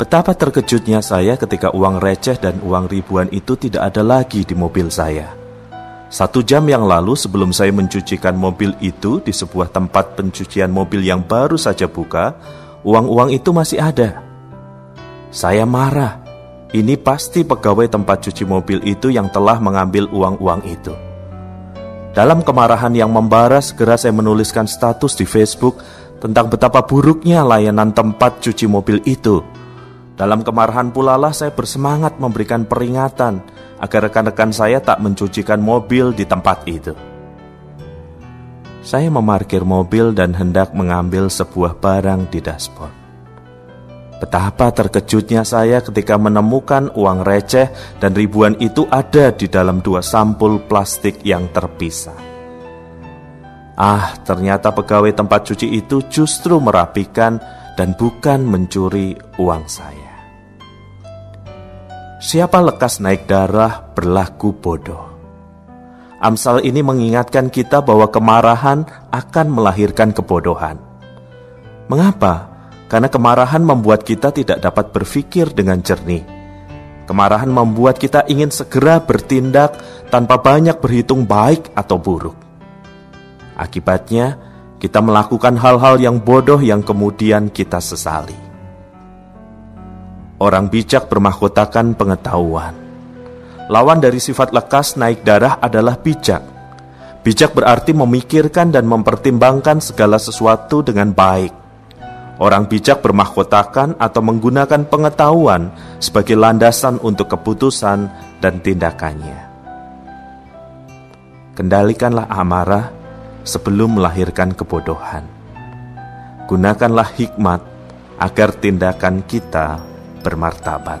Betapa terkejutnya saya ketika uang receh dan uang ribuan itu tidak ada lagi di mobil saya. Satu jam yang lalu sebelum saya mencucikan mobil itu di sebuah tempat pencucian mobil yang baru saja buka, uang-uang itu masih ada. Saya marah. Ini pasti pegawai tempat cuci mobil itu yang telah mengambil uang-uang itu. Dalam kemarahan yang membara, segera saya menuliskan status di Facebook tentang betapa buruknya layanan tempat cuci mobil itu dalam kemarahan pula lah saya bersemangat memberikan peringatan agar rekan-rekan saya tak mencucikan mobil di tempat itu. Saya memarkir mobil dan hendak mengambil sebuah barang di dashboard. Betapa terkejutnya saya ketika menemukan uang receh dan ribuan itu ada di dalam dua sampul plastik yang terpisah. Ah, ternyata pegawai tempat cuci itu justru merapikan dan bukan mencuri uang saya. Siapa lekas naik darah berlaku bodoh. Amsal ini mengingatkan kita bahwa kemarahan akan melahirkan kebodohan. Mengapa? Karena kemarahan membuat kita tidak dapat berpikir dengan jernih. Kemarahan membuat kita ingin segera bertindak tanpa banyak berhitung baik atau buruk. Akibatnya, kita melakukan hal-hal yang bodoh yang kemudian kita sesali. Orang bijak bermahkotakan pengetahuan. Lawan dari sifat lekas naik darah adalah bijak. Bijak berarti memikirkan dan mempertimbangkan segala sesuatu dengan baik. Orang bijak bermahkotakan atau menggunakan pengetahuan sebagai landasan untuk keputusan dan tindakannya. Kendalikanlah amarah sebelum melahirkan kebodohan. Gunakanlah hikmat agar tindakan kita bermartabat.